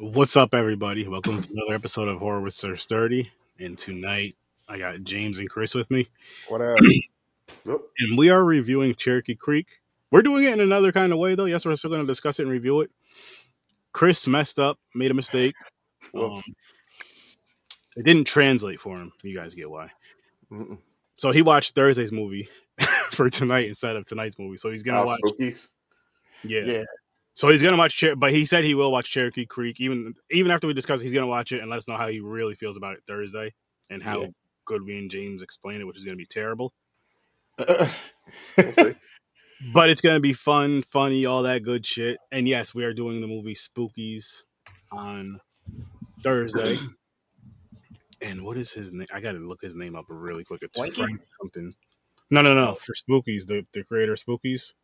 What's up, everybody? Welcome to another episode of Horror with Sir Sturdy. And tonight, I got James and Chris with me, What up? and we are reviewing Cherokee Creek. We're doing it in another kind of way, though. Yes, we're still going to discuss it and review it. Chris messed up, made a mistake. Um, it didn't translate for him. You guys get why. Mm-mm. So he watched Thursday's movie for tonight instead of tonight's movie. So he's gonna Oh, watch. Spookies. Yeah. Yeah. So he's gonna watch, Cher- but he said he will watch Cherokee Creek. Even even after we discuss, it, he's gonna watch it and let us know how he really feels about it Thursday and how Yeah. good we and James explain it, which is gonna be terrible. But it's gonna be fun, funny, all that good shit. And yes, we are doing the movie Spookies on Thursday. And what is his name? I gotta look his name up really quick. It's Frank something. No, no, no. For Spookies, the, the creator of Spookies.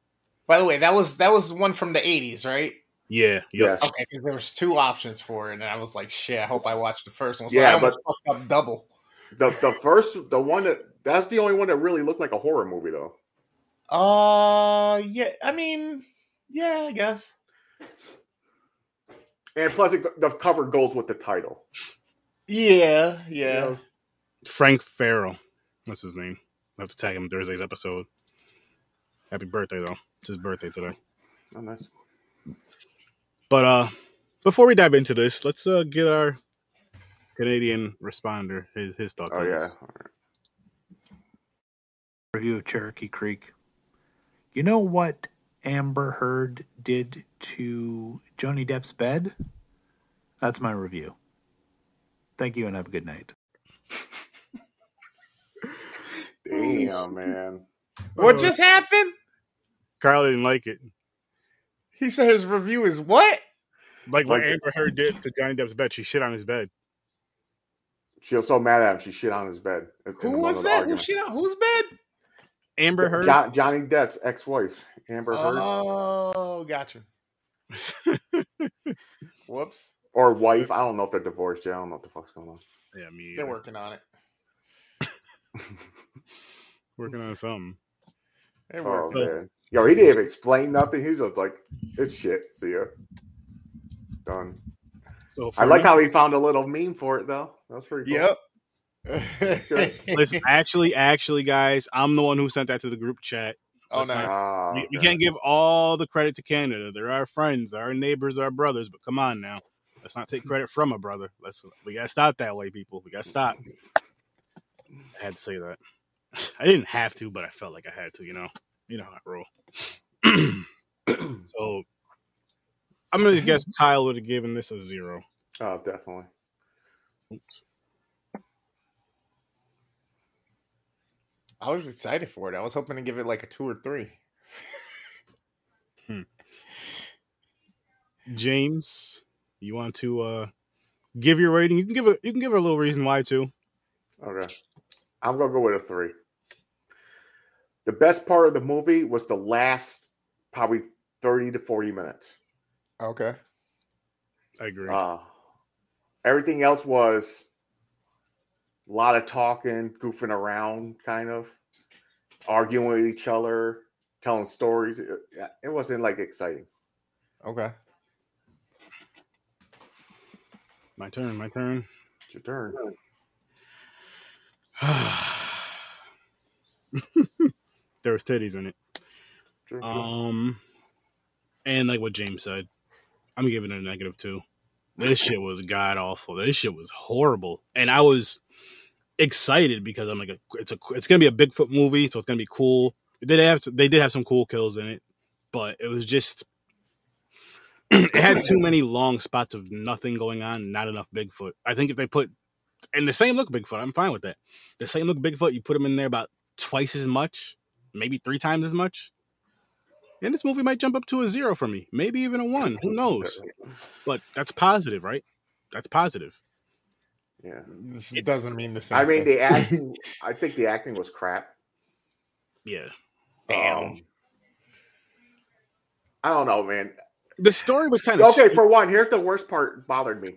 By the way, that was that was one from the '80s, right? Yeah, yeah. Yes. Okay, because there was two options for it, and I was like, "Shit, I hope I watched the first one." So Yeah, I almost fucked up double. The the first the one that that's the only one that really looked like a horror movie though. Uh, yeah. I mean, yeah, I guess. And plus it, the cover goes with the title. Yeah, You yeah. know? Frank Farrell. That's his name. I have to tag him in Thursday's episode. Happy birthday though. It's his birthday today. Oh, nice. But uh before we dive into this, let's uh get our Canadian responder his his thoughts Oh on yeah. this. review of Cherokee Creek. You know what Amber Heard did to Johnny Depp's bed? That's my review. Thank you and have a good night. Damn man. What just happened? Carl didn't like it. He said his review is what? Like what Like- Amber Heard did to Johnny Depp's bed. She shit on his bed. She was so mad at him she shit on his bed. in- in Who was that? Who shit on whose bed? Amber Heard. Jo- Johnny Depp's ex-wife, Amber Heard, Oh, gotcha. Whoops, or wife. I don't know if they're divorced yet. I don't know what the fuck's going on. yeah, me. they're working on it. working on something. They're Oh working. man. Yo, he didn't even explain nothing. He was just like, "It's shit." See ya. Done. So I like how he found a little meme for it though. That's pretty cool. Yep. listen, actually, actually, guys, I'm the one who sent that to the group chat. oh, Listen, nice. Ah, We, we okay. can't give all the credit to Canada. They're our friends, our neighbors, our brothers. But come on now, let's not take credit from a brother. Let's we gotta stop that way, people. We gotta stop. I had to say that. I didn't have to, but I felt like I had to. You know, you know how I roll. so I'm gonna guess Kyle would have given this a zero. Oh, definitely. Oops. I was excited for it. I was hoping to give it like a two or three. James, you want to uh give your rating? You can give it. You can give a little reason why too. Okay. I'm gonna go with a three. The best part of the movie was the last probably 30 to 40 minutes. Okay. I agree. Uh everything else was a lot of talking, goofing around, kind of arguing with each other, telling stories. It, it wasn't like exciting. Okay. my turn. My turn. It's your turn. there was titties in it. Um, and like what James said, I'm giving it a negative two. This shit was god awful. This shit was horrible, and I was excited because I'm like, it's a it's gonna be a Bigfoot movie, so it's gonna be cool. They did have they did have some cool kills in it, but it was just it had too many long spots of nothing going on, not enough Bigfoot. I think if they put and the same look Bigfoot, I'm fine with that. The same look Bigfoot, you put them in there about twice as much, maybe three times as much. And this movie might jump up to a zero for me, maybe even a one. Who knows? But that's positive, right? That's positive. Yeah. This It's- doesn't mean the same. I mean, thing. the acting. I think the acting was crap. Yeah. Damn. Um, I don't know, man. The story was kind of Okay, for one, here's the worst part bothered me.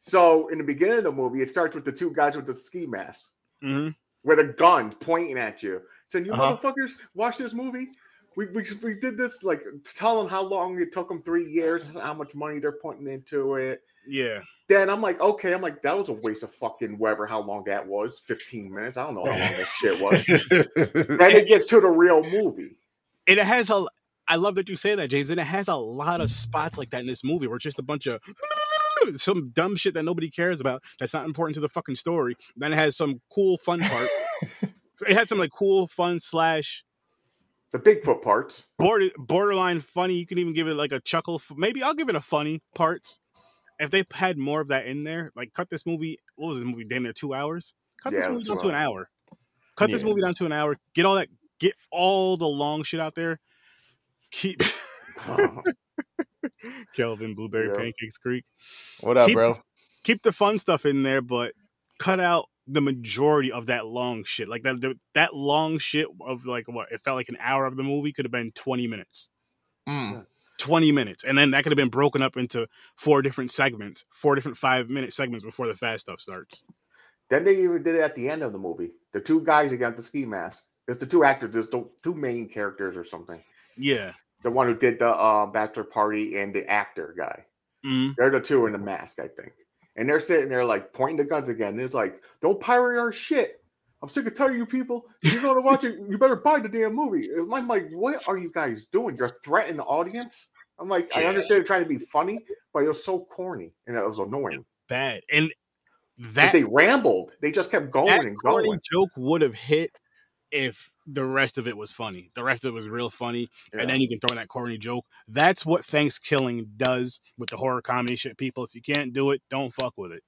So in the beginning of the movie, it starts with the two guys with the ski masks hmm with a gun pointing at you, saying, "You Uh-huh. motherfuckers, watch this movie." We, we, we did this like telling how long it took them three years, and how much money they're putting into it. Yeah. Then I'm like, okay, I'm like, that was a waste of fucking whatever how long that was, 15 minutes. I don't know how long that shit was. then it gets to the real movie. And it has a I love that you say that, James. And it has a lot of spots like that in this movie where it's just a bunch of some dumb shit that nobody cares about that's not important to the fucking story. Then it has some cool fun part. it had some like cool fun slash The Bigfoot parts. border, borderline funny. You can even give it like a chuckle. Maybe I'll give it a funny parts. If they had more of that in there, like cut this movie. What was this movie? Damn near two hours. Cut Yeah, this movie down to an hour. Cut this movie down to an hour. Get all that. Get all the long shit out there. Keep Kelvin Blueberry Yeah. Pancakes Creek. what up, Keep- bro? Keep the fun stuff in there, but cut out the majority of that long shit. Like that. the- That long shit of like what it felt like an hour of the movie could have been twenty minutes. Mm. 20 minutes and then that could have been broken up into four different segments four different five minute segments before the fast stuff starts Then they even did it at the end of the movie. The two guys against the ski mask. There's the two actors. There's the two main characters or something. yeah The one who did the uh, bachelor party and the actor guy. mm They're the two in the mask, I think. And they're sitting there like pointing the guns again. And it's like, don't pirate our shit. I'm sick of telling you people, you're going to watch it, you better buy the damn movie. And I'm like, what are you guys doing? You're threatening the audience. I'm like, I understand trying to be funny, but it was so corny and it was annoying. bad and that, they rambled. They just kept going and going. joke would have hit if the rest of it was funny. The rest of it was real funny Yeah. and then you can throw in that corny joke. That's what thanksgiving does with the horror comedy shit people. If you can't do it don't fuck with it.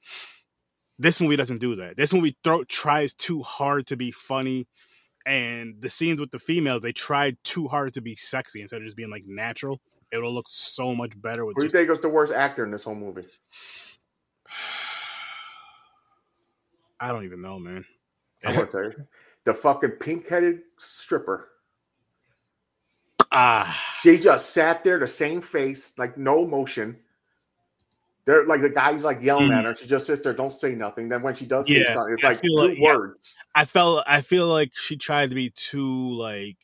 This movie doesn't do that. This movie throw, tries too hard to be funny and the scenes with the females they tried too hard to be sexy instead of just being like natural. It would look so much better with Who do you just think was the worst actor in this whole movie? i don't even know man. I'm gonna tell you. The fucking pink headed stripper. ah She just sat there, the same face, like no emotion. They're like the guy's like yelling at her. She just sits there, don't say nothing. Then when she does say Mm-hmm. Something, it's I like two yeah. words. I felt I feel like she tried to be too like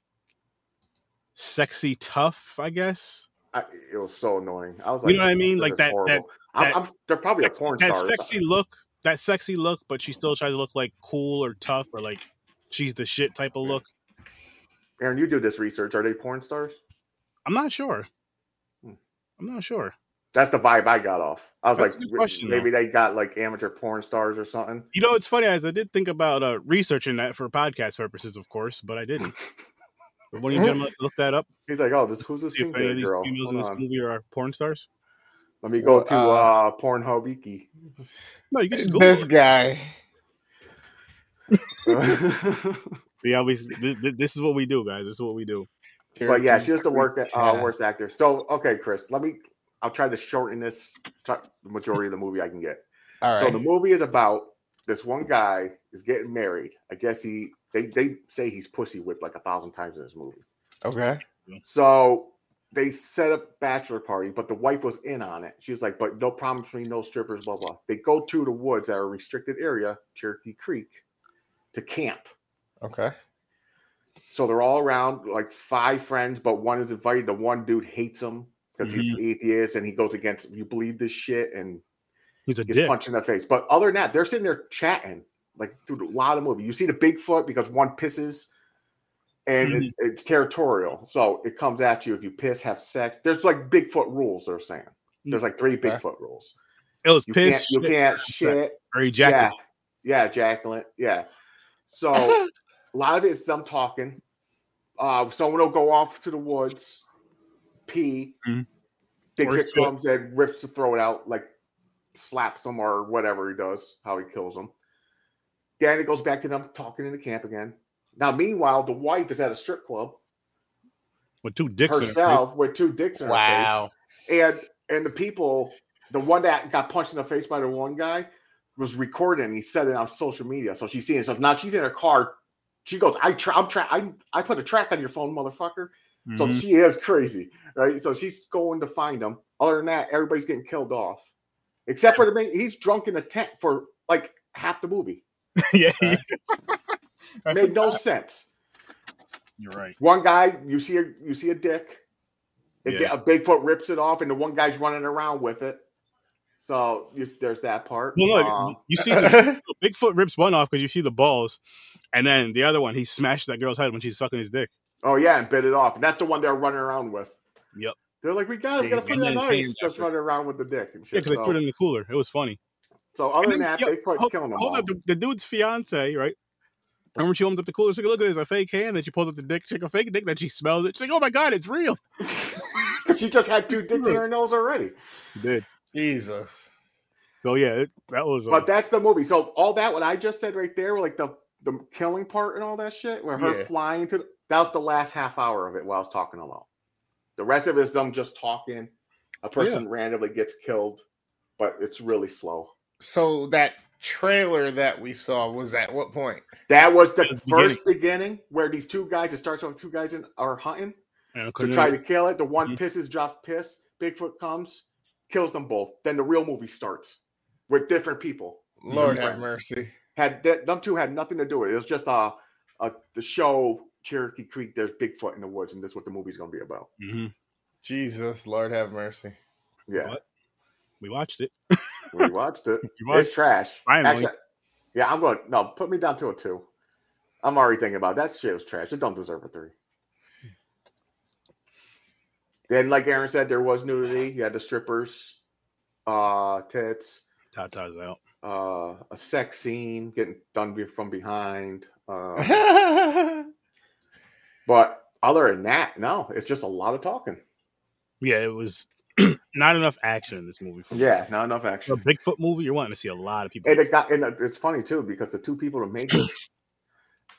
sexy tough, I guess. I, it was so annoying. I was like, You know what I mean? Like that- horrible. I'm, that- I'm, they're probably Sex- a porn that star. or sexy look, that sexy look, but she still tries to look like cool or tough or like she's the shit type of look. Aaron, you do this research. Are they porn stars? I'm not sure. Hmm. I'm not sure. That's the vibe I got off. I was That's like, question, maybe they got like amateur porn stars or something. You know, it's funny as I did think about uh, researching that for podcast purposes, of course, but I didn't. But one of you gentlemen look that up. He's like, oh, this who's this See if any of these girl? females in this on. movie are porn stars. Let me go to uh, uh, Pornhub Wiki. No, you can just Google This it. guy. See how we this, this is what we do, guys. This is what we do. but yeah, she's was the work, uh, worst actor. So okay, Chris, let me. I'll try to shorten this to the majority of the movie I can get. All So the movie is about this one guy is getting married. I guess he they they say he's pussy whipped like a thousand times in this movie. okay. So they set up bachelor party, but the wife was in on it. She was like, "But no promise for me, no strippers, blah blah." They go to the woods at a restricted area, Cherokee Creek, to camp. Okay. So they're all around, like five friends, but one is invited. The one dude hates him because he's an atheist and he goes against you believe this shit and He's a gets dick. punched in the face. But other than that, they're sitting there chatting like through a lot of movie. You see the Bigfoot because one pisses and Mm-hmm. it's, it's territorial. So it comes at you if you piss, have sex. There's like Bigfoot rules, they're saying. There's like three Okay. Bigfoot rules. It was You piss. can't, you shit, can't shit. or ejaculate. Yeah, yeah, ejaculate. Yeah. So a lot of it is them talking. Uh, someone will go off to the woods, pee. Mhm. Big Or shit. comes and rips the throat out, like slaps him or whatever he does, how he kills him. Then it goes back to them talking in the camp again. Now, meanwhile, the wife is at a strip club With two dicks in her face. herself with two dicks in her face Wow. and and the people, the one that got punched in the face by the one guy was recording. He said it on social media, so she's seeing it. So now she's in her car. She goes, "I tra- I'm tra- I I put a track on your phone, motherfucker." So Mhm. she is crazy, right? So she's going to find him. Other than that, everybody's getting killed off, except for the main. He's drunk in a tent for like half the movie. yeah. I Made no sense. You're right. One guy, you see a you see a dick. It Yeah. a Bigfoot rips it off, and the one guy's running around with it. So you, there's that part. Well, no, Um, you see, the, Bigfoot rips one off because you see the balls, and then the other one he smashed that girl's head when she's sucking his dick. oh yeah, and bit it off. And that's the one they're running around with. Yep. They're like, we got it. We got to put and it ice. Just running around with the dick and Yeah, shit. because they put it in the cooler. It was funny. so other And than that, yo, Bigfoot's hold, killing them hold all. up, the, the dude's fiance, right? Remember when she opens up the cooler, she's like, look, there's a fake hand. Then she pulls up the dick, she's like, a fake dick. Then she smells it. She's like, oh my God, it's real. she just had two dicks in her nose already. She did. Jesus. So yeah, it, that was. Uh, But that's the movie. So all that what I just said right there, like the the killing part and all that shit, where her Yeah. flying to the, that was the last half hour of it while I was talking alone. The rest of it is them just talking. A person randomly gets killed, but it's really slow. So that trailer that we saw was at what point? That was the the first beginning. where these two guys, it starts with two guys in, are hunting and to try to kill it. The one Mhm. pisses, drops piss. Bigfoot comes, kills them both. Then the real movie starts with different people. Lord have mercy. had that them two had nothing to do with it. It was just uh, uh the show Cherokee Creek. There's Bigfoot in the woods, and that's what the movie's gonna be about. Mhm. Jesus, Lord have mercy. Yeah, What? We watched it. we watched it. Watched It's trash. Finally. Actually, yeah, I'm going. No, put me down to a two. I'm already thinking about that shit was trash. It don't deserve a three. Then, like Aaron said, there was nudity. You had the strippers, uh, tits, Tata's out. uh, a sex scene getting done from behind. Uh, but other than that, no, it's just a lot of talking. Yeah, it was not enough action in this movie. For me. Yeah, not enough action. A. Bigfoot movie, you're wanting to see a lot of people. And it got and it's funny too because the two people that made this,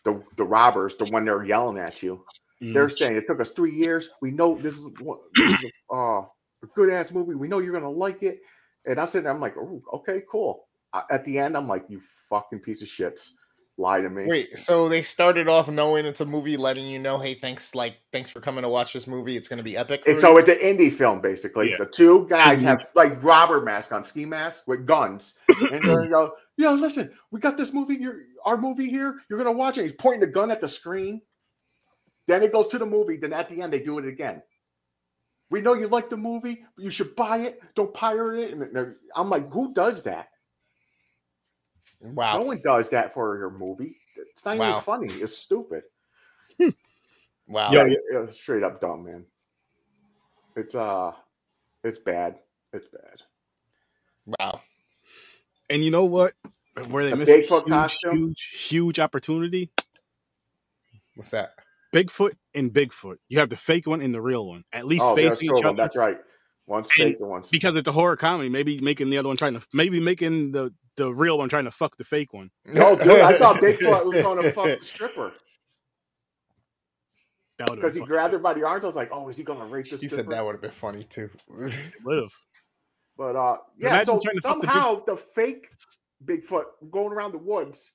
the the robbers, the one they're yelling at you, Mhm. they're saying it took us three years. We know this is, what- this is a, uh, a good ass movie. We know you're gonna like it. And I'm sitting there, I'm like, oh, okay, cool. Uh, At the end, I'm like, you fucking piece of shits, lie to me. Wait, so they started off knowing it's a movie, letting you know, hey, thanks, like, thanks for coming to watch this movie. It's going to be epic. for And so it's an indie film, basically. Yeah. The two guys Mhm. have like robber mask on, ski mask with guns, and they go, "Yeah, listen, we got this movie. Your our movie here. You're gonna watch it." He's pointing the gun at the screen. Then it goes to the movie. Then at the end, they do it again. We know you like the movie, but you should buy it. Don't pirate it. And I'm like, who does that? wow, No one does that for your movie. It's not Wow. even funny. It's stupid. wow. Yeah, yeah, yeah, straight up dumb, man. It's uh, it's bad. It's bad. wow. And you know what? Where they The missed a huge, huge, huge opportunity. What's that? Bigfoot and Bigfoot. You have the fake one and the real one. At least Oh, there's facing each them. other. That's right. One's And- fake and one's Because it's a horror comedy. Maybe making the other one trying to maybe making the the real one trying to fuck the fake one. no, dude. I thought Bigfoot was going to fuck the stripper because he grabbed her by the arms. I was like, oh, is he going to rape this He stripper? said that would have been funny too. Would have. But uh, yeah. Imagine So trying to fuck the somehow the fake Bigfoot going around the woods,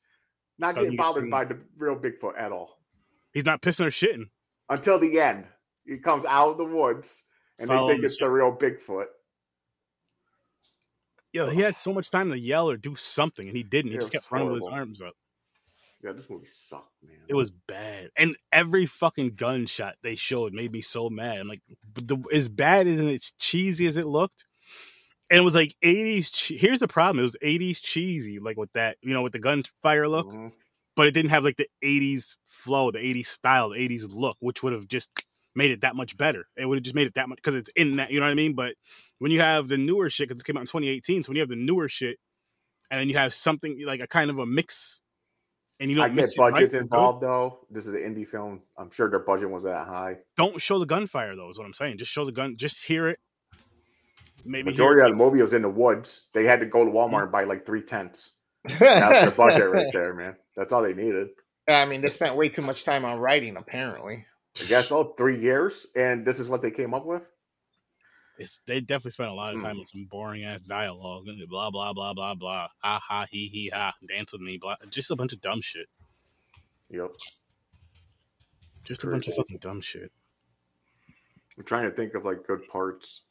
not getting bothered seen. by the real Bigfoot at all He's not pissing or shitting. until the end. He comes out of the woods and they think it's the real Bigfoot. Yo, he had so much time to yell or do something, and he didn't. He It just kept running with his arms up. Yeah, this movie sucked, man. It was bad, and every fucking gunshot they showed made me so mad. I'm like, the, as bad as and as cheesy as it looked, and it was like 80s. Che- Here's the problem: it was 80s cheesy, like with that, you know, with the gunfire look, Mhm. But it didn't have like the 80s flow, the 80s style, the 80s look, which would have just made it that much better. It would have just made it that much because it's in that, you know what I mean? But when you have the newer shit, because it came out in 2018, so when you have the newer shit, and then you have something like a kind of a mix, and you I don't get mix right, it's involved though. This is an indie film. I'm sure their budget was that high. don't show the gunfire though. Is what I'm saying. Just show the gun. Just hear it. Maybe hear Majority of the movie was in the woods. They had to go to Walmart mm-hmm. and buy like three tents. That's their budget right there, man. That's all they needed. I mean, they spent way too much time on writing. Apparently, I guess so. Three years, and this is what they came up with. It's, they definitely spent a lot of time Hmm. on some boring ass dialogue. Blah blah blah blah blah. Ha ha he he ha. Dance with me. Blah. Just a bunch of dumb shit. Yep. Just a bunch of fucking dumb shit. I'm trying to think of like good parts.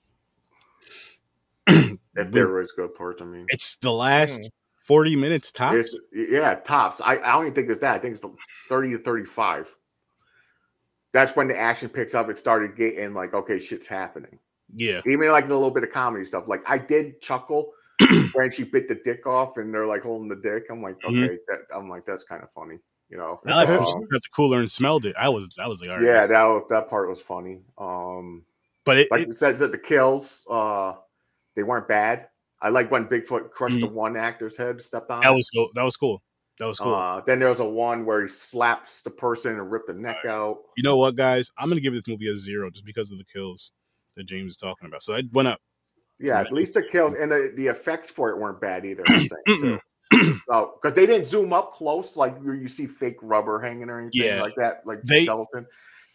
if there was good parts, I mean, It's the last Hmm. 40 minutes tops. it's, yeah, tops. I, I don't even think it's that. I think it's 30 to 35. That's when the action picks up. It started getting like, okay, shit's happening. yeah. Even like the little bit of comedy stuff. Like I did chuckle when she bit the dick off and they're like holding the dick. I'm like, okay, Mhm. that, I'm like, that's kind of funny, you know. I like Um, got the cooler and smelled it. I was I was like, all right. yeah, that was, that part was funny. Um, but it, like it- you said, that the kills, uh, they weren't bad. I like when Bigfoot crushed the one actor's head, stepped on. that was cool. That was cool. That was cool. Uh, then there was a one where he slaps the person and ripped the neck out. you know what, guys? I'm gonna give this movie a zero just because of the kills that James is talking about. So I went up. Yeah, at least the kills and the, the effects for it weren't bad either. I'm. Oh, because they didn't zoom up close like where you see fake rubber hanging or anything Yeah. like that, like They- skeleton.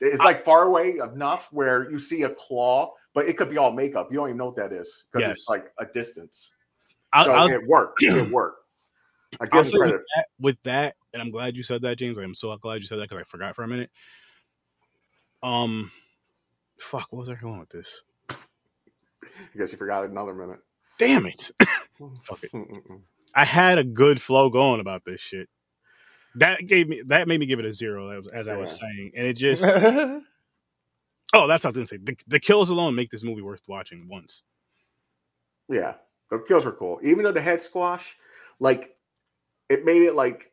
It's like far away enough where you see a claw, but it could be all makeup. You don't even know what that is because Yes. it's like a distance. I'll, so I'll, it worked. It worked. I give say with that, with that, and I'm glad you said that, James. I'm so glad you said that because I forgot for a minute. Um, fuck, what was I going with this? I guess you forgot another minute. Damn it! Fuck it. I had a good flow going about this shit. That gave me that made me give it a zero as, as I was saying, and it just oh, that's what I was gonna say. The, the kills alone make this movie worth watching once. Yeah, the kills were cool. Even though the head squash, like, it made it like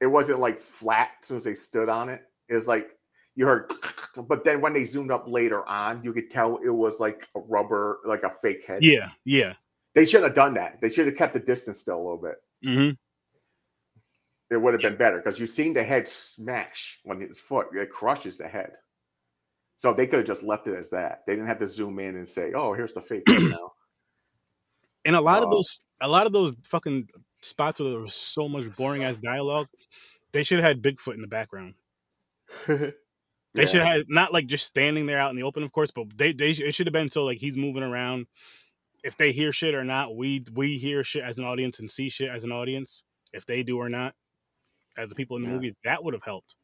it wasn't like flat as soon as they stood on it. It was like you heard, but then when they zoomed up later on, you could tell it was like a rubber, like a fake head. Yeah, yeah. They should have done that. They should have kept the distance still a little bit. hmm It would have been better because you've seen the head smash when his foot it crushes the head. So they could have just left it as that. They didn't have to zoom in and say, "Oh, here's the fake now." And a lot of Uh, those, a lot of those fucking spots where there was so much boring ass dialogue, they should have had Bigfoot in the background. They Yeah. should have not like just standing there out in the open, of course, but they they it should have been so like he's moving around. If they hear shit or not, we we hear shit as an audience and see shit as an audience. If they do or not, as the people in the Yeah. movie, that would have helped.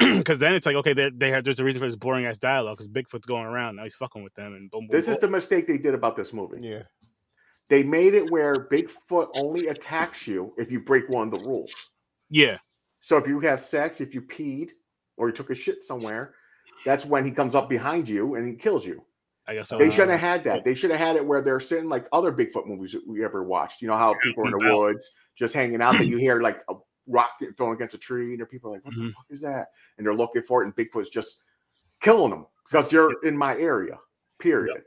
Because then it's like okay, they they have there's a reason for this boring ass dialogue because Bigfoot's going around now he's fucking with them and boom boom. This is the mistake they did about this movie. yeah. They made it where Bigfoot only attacks you if you break one of the rules. yeah So if you have sex, if you peed, or you took a shit somewhere, that's when he comes up behind you and he kills you. I guess so. They shouldn't have uh, had that. They should have had it where they're sitting like other Bigfoot movies that we ever watched. You know how people are in the woods just hanging out, that you hear like a rock getting thrown against a tree, and there people are like, "What the Mhm. fuck is that?" And they're looking for it, and Bigfoot's just killing them because you're in my area. Period.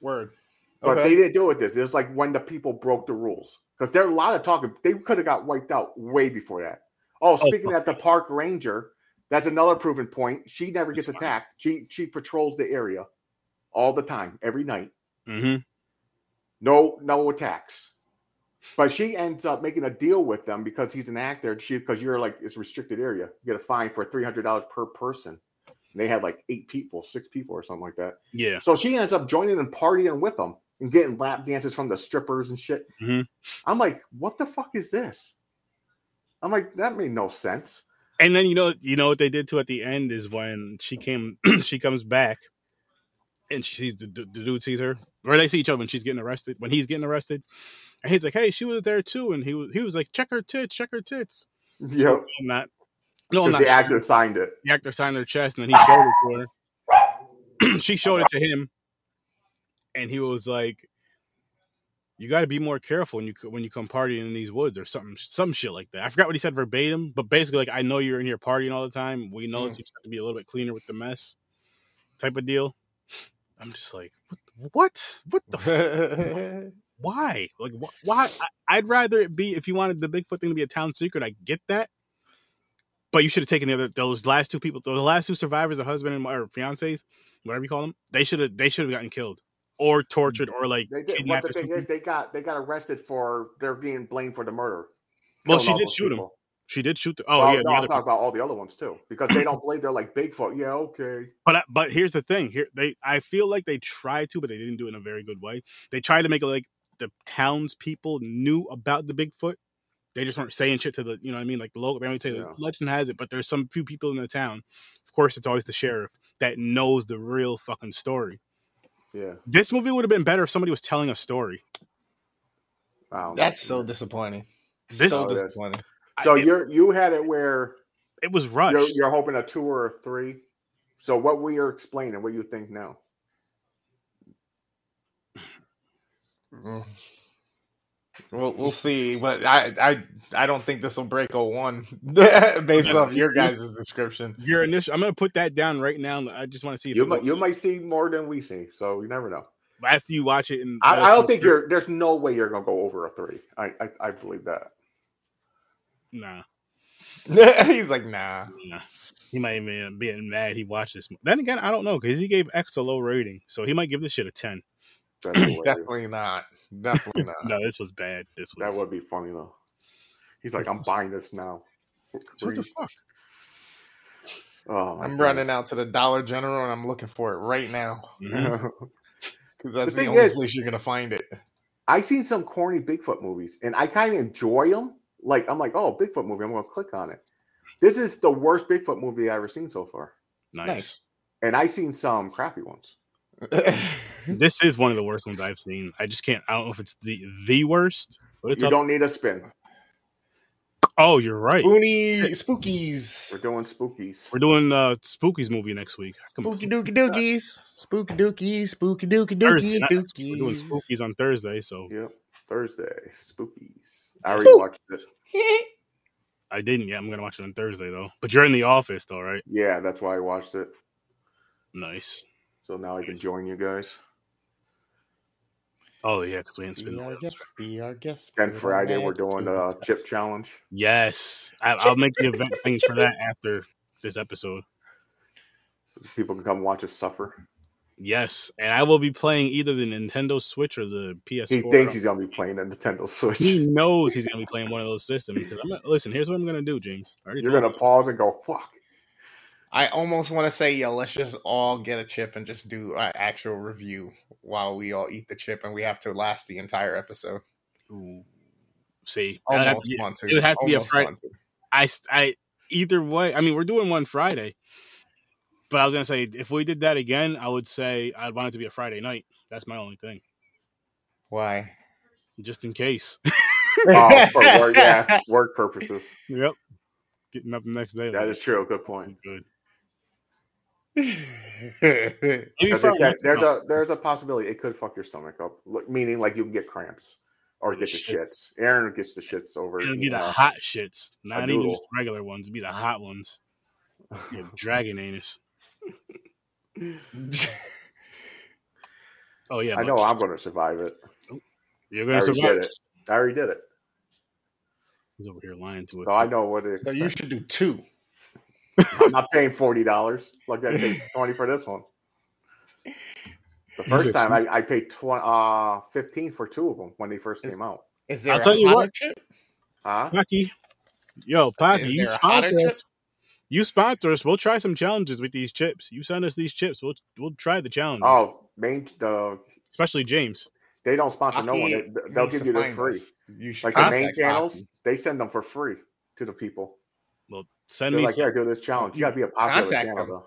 Word. But Okay. they didn't do it this. It was like when the people broke the rules. Because there are a lot of talking. They could have got wiped out way before that. Oh, speaking fuck. at the park ranger, that's another proven point. She never gets attacked. She she patrols the area all the time, every night. Mm-hmm. No, no attacks. But she ends up making a deal with them because he's an actor. She because you're like it's restricted area. You get a fine for three hundred dollars per person. And they had like eight people, six people, or something like that. Yeah. So she ends up joining and partying with them and getting lap dances from the strippers and shit. Mhm. I'm like, what the fuck is this? I'm like, that made no sense. And then you know you know what they did to at the end is when she came she comes back and she sees the, the, the dude sees her or they see each other and she's getting arrested when he's getting arrested and he's like hey she was there too and he was he was like check her tits check her tits Yeah, I'm not no I'm not the actor signed it. the actor signed their chest and then he showed it to her she showed it to him and he was like you got to be more careful when you when you come partying in these woods or something some shit like that. I forgot what he said verbatim, but basically like I know you're in here partying all the time. We know Mm. so you just have to be a little bit cleaner with the mess, type of deal. I'm just like what what what the why like wh- why I, I'd rather it be if you wanted the Bigfoot thing to be a town secret. I get that, but you should have taken the other those last two people, those last two survivors, the husband and or fiancés, whatever you call them. They should have they should have gotten killed or tortured or like They did. The thing is, they got they got arrested for they're being blamed for the murder. Well, she did shoot him. She did shoot. The, oh Well, yeah, no, I'm talking about all the other ones too, because they don't believe they're like Bigfoot. Yeah, okay. But I- but here's the thing. Here they I feel like they tried to, but they didn't do it in a very good way. They tried to make it like the townspeople knew about the Bigfoot. They just weren't saying shit to the you know what I mean like the local. They only say Yeah. the legend has it, but there's some few people in the town. Of course, it's always the sheriff that knows the real fucking story. Yeah. This movie would have been better if somebody was telling a story. I don't know. That's so disappointing. This- so it is. disappointing. So I- you're you had it where it was you're, rushed. you're hoping a two or a three. So what we are explaining, what you think now? Mm. Mm. We'll we'll see, but I I I don't think this will break a one based off your guys' description. Your initial. I'm gonna put that down right now. I just want to see if You might works. you might see more than we see, so you never know. after you watch it. And I, I don't think you're. There's no way you're gonna go over a three. I I, I believe that. Nah, He's like, nah. nah. He might even be mad he watched this. Then again, I don't know because he gave X a low rating, so he might give this shit a ten. That's hilarious. Definitely not. Definitely not. No, this was bad. This was That would be funny though. He's like, I'm buying this now. what the fuck? Oh, I'm God. running out to the Dollar General and I'm looking for it right now mm-hmm. because that's The the, only is- place you're gonna find it. I've seen some corny Bigfoot movies, and I kind of enjoy them. Like I'm like, oh, Bigfoot movie. I'm gonna click on it. This is the worst Bigfoot movie I have ever seen so far, Nice. and I seen some crappy ones. This is one of the worst ones I've seen. I just can't. I don't know if it's the the worst, but it's you up. don't need a spin. Oh, you're right. Spoony spookies. We're doing spookies. We're doing uh Spookies movie next week. Come on. Spooky dookie dookies. Spooky dookies. Spooky dookie Thursday dookie night. We're doing. Spookies on Thursday, so Yep, Thursday spookies. I already Woo. watched it. I didn't yet. I'm gonna watch it on Thursday though. But you're in the office though, right? Yeah, that's why I watched it. Nice. So now I can join you guys. Oh yeah, because we didn't spin Be our wheels. guest. Be our guest. Then Be our Friday we're doing the test. chip challenge. Yes, I, I'll make the event things for that after this episode. So people can come watch us suffer. Yes, and I will be playing either the Nintendo Switch or the PS4. He thinks he's gonna be playing a Nintendo Switch. He knows he's gonna be playing one of those systems. Because I'm gonna, listen, here's what I'm gonna do, James. You're gonna you. pause and go, "Fuck." I almost want to say, yo, let's just all get a chip and just do an actual review while we all eat the chip, and we have to last the entire episode. Ooh. See, that'd have Almost to be- want to. it would have to be a Friday. I, I either way. I mean, we're doing one Friday, but I was gonna say if we did that again, I would say I'd want it to be a Friday night. That's my only thing, Why? just in case. Oh, for work, yeah, work purposes. yep, getting up the next day. That like, is true. Good point. good. Maybe Maybe 'Cause it Friday can- night, there's a there's a possibility it could fuck your stomach up, meaning like you can get cramps or get the shits. shits. Aaron gets the shits over. It'll be you the know. hot shits, not even just regular ones. It'd be the hot ones. Yeah, dragon anus. Oh yeah, I know I'm going to survive it. Oh, you're I gonna already survive. did it. I already did it. He's over here lying to it. So I know what it is. so you should do two. I'm not paying forty dollars. Like I paid twenty for this one. The first time I, I paid tw- uh, fifteen for two of them when they first Is- came out. Is there I'll a tell you what. chip? Huh? Paqui, yo, Paqui, you there a hotter sponsor us. You sponsor us. We'll try some challenges with these chips. You send us these chips. We'll we'll try the challenges. Oh, main the especially James. they don't sponsor no one. They, they'll give you them free. You should Like the main channels, Paqui. they send them for free to the people. Well, send They're me. like, some, yeah, do this challenge. You got to be a popular Contact channel them.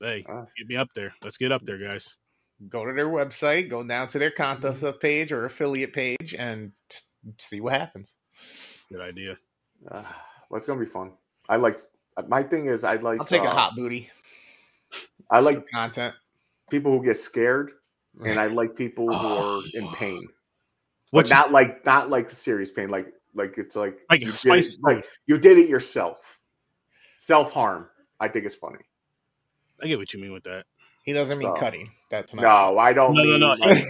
though. hey, Uh. get me up there. Let's get up there, guys. Go to their website, go down to their contest page or affiliate page, and see what happens. Good idea. Uh, well, it's gonna be fun. I like. My thing is, I like. I'll take a uh, hot booty I like content. people who get scared, and I like people who are in pain. but What's not like not like serious pain. Like like it's like Like you did it, like you did it yourself. Self harm. I think it's funny. I get what you mean with that. He doesn't mean So- cutting. That's not. No, I don't No, no, mean no. like he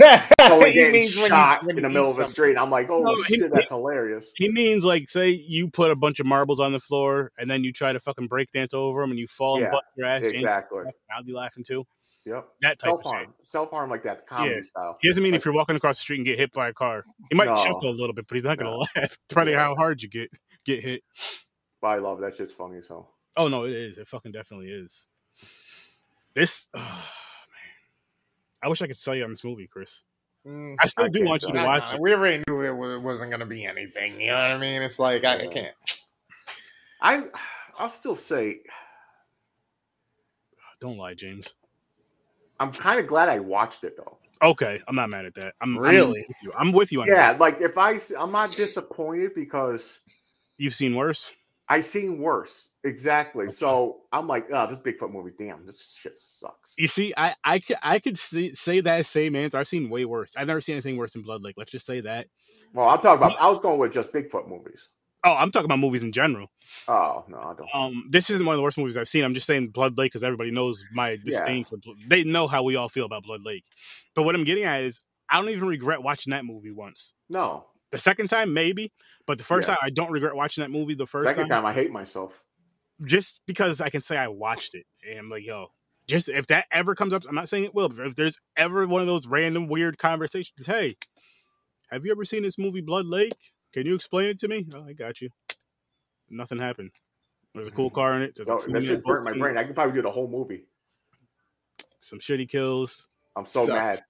someone getting means when you- shot when in the middle eat of the street. I'm like, oh No, he- shit, that's hilarious. He means like, say you put a bunch of marbles on the floor and then you try to fucking break dance over them and you fall Yeah, and butt your ass. James, Exactly. I'll be laughing too. Yep. That type Self of shit. harm. Self harm like that comedy Yeah. style. He doesn't mean Like- if you're walking across the street and get hit by a car. He might No. chuckle a little bit, but he's not gonna No. laugh, depending Yeah. how hard you get get hit. But I love that shit's funny as hell. Oh no, it is. It fucking definitely is. This, oh, man. I wish I could sell you on this movie, Chris. Mm, I still I do can't want you to watch it. we already knew it wasn't going to be anything. You know what I mean? It's like I, I can't. I I'll still say Don't lie, James. I'm kind of glad I watched it though. Okay, I'm not mad at that. I'm I'm Really? with you. I'm with you on Yeah, that. like if I, I'm not disappointed because You've seen worse. I seen worse. Exactly. So I'm like, oh, this Bigfoot movie, damn, this shit sucks. You see, I I could I could see, say that same answer. I've seen way worse. I've never seen anything worse than Blood Lake. Let's just say that. Well, I'm talking about. I was going with just Bigfoot movies. Oh, I'm talking about movies in general. Oh no, I don't. Um, this isn't one of the worst movies I've seen. I'm just saying Blood Lake because everybody knows my disdain for. Blood. They know how we all feel about Blood Lake. But what I'm getting at is, I don't even regret watching that movie once. no, The second time, maybe, but the first Yeah. time, I don't regret watching that movie. The first second time, time I hate myself. just because I can say I watched it, and I'm like, yo, just if that ever comes up, I'm not saying it will, but if there's ever one of those random weird conversations, hey, have you ever seen this movie Blood Lake? Can you explain it to me? Oh, I got you. Nothing happened. There's a cool car in it. There's a that minute shit burnt my boat brain. I could probably do the whole movie. Some shitty kills. I'm so Sucks. mad.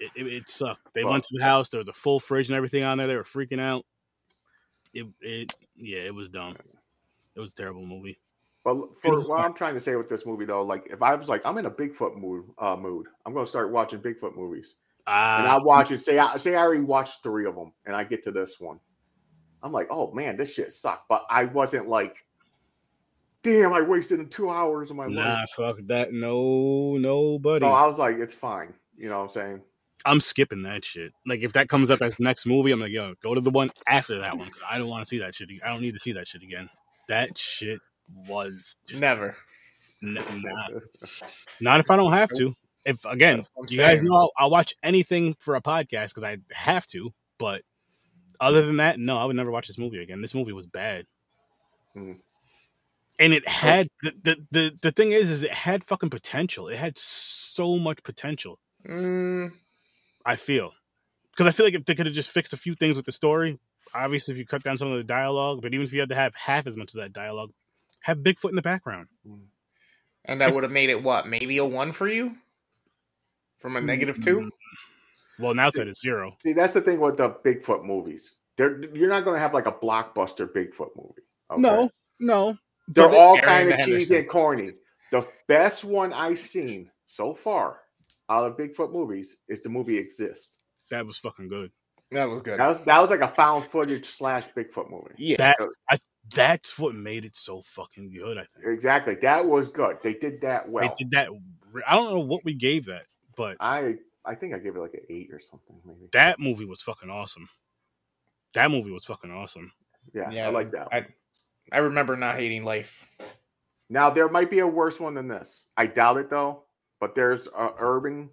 It, it, it sucked. They Well- went to the house. There was a full fridge and everything on there. They were freaking out. It, it, yeah, it was dumb. It was a terrible movie. But for what stuff. I'm trying to say with this movie, though, like if I was like, I'm in a Bigfoot mood, uh, mood, I'm gonna start watching Bigfoot movies, and I Uh, watch it. Say, I say I already watched three of them, and I get to this one, I'm like, oh man, this shit sucked. But I wasn't like, damn, I wasted two hours of my life. nah, life. fuck that. No, nobody. So I was like, it's fine. You know what I'm saying? I'm skipping that shit. Like if that comes up as next movie, I'm like, yo, go to the one after that one because I don't want to see that shit. ag- I don't need to see that shit again. That shit was just Never. n- not, not if I don't have to. If again, That's what I'm you guys saying. know I'll, I'll watch anything for a podcast because I have to. But other than that, no, I would never watch this movie again. This movie was bad. Hmm. And it had the, the the the thing is, is it had fucking potential. It had so much potential. Mm, I feel because I feel like if they could have just fixed a few things with the story, obviously if you cut down some of the dialogue, but even if you had to have half as much of that dialogue, have Bigfoot in the background. and that would have made it what? Maybe a one for you? From a Mm, two? Well, now it's at a zero. See, that's the thing with the Bigfoot movies. They're, you're not gonna have like a blockbuster Bigfoot movie. okay? No, no, They're but all kind of cheesy and corny. The best one I've seen so far out of Bigfoot movies is the movie Exist. that was fucking good. That was good. That was that was like a found footage slash Bigfoot movie. Yeah. That I, that's what made it so fucking good. I think Exactly. That was good. They did that well. they did that. I don't know what we gave that, but I I think I gave it like an eight or something, maybe. that movie was fucking awesome. That movie was fucking awesome. yeah, Yeah, I like that. I- I remember not hating life. Now there might be a worse one than this. I doubt it though. But there's a urban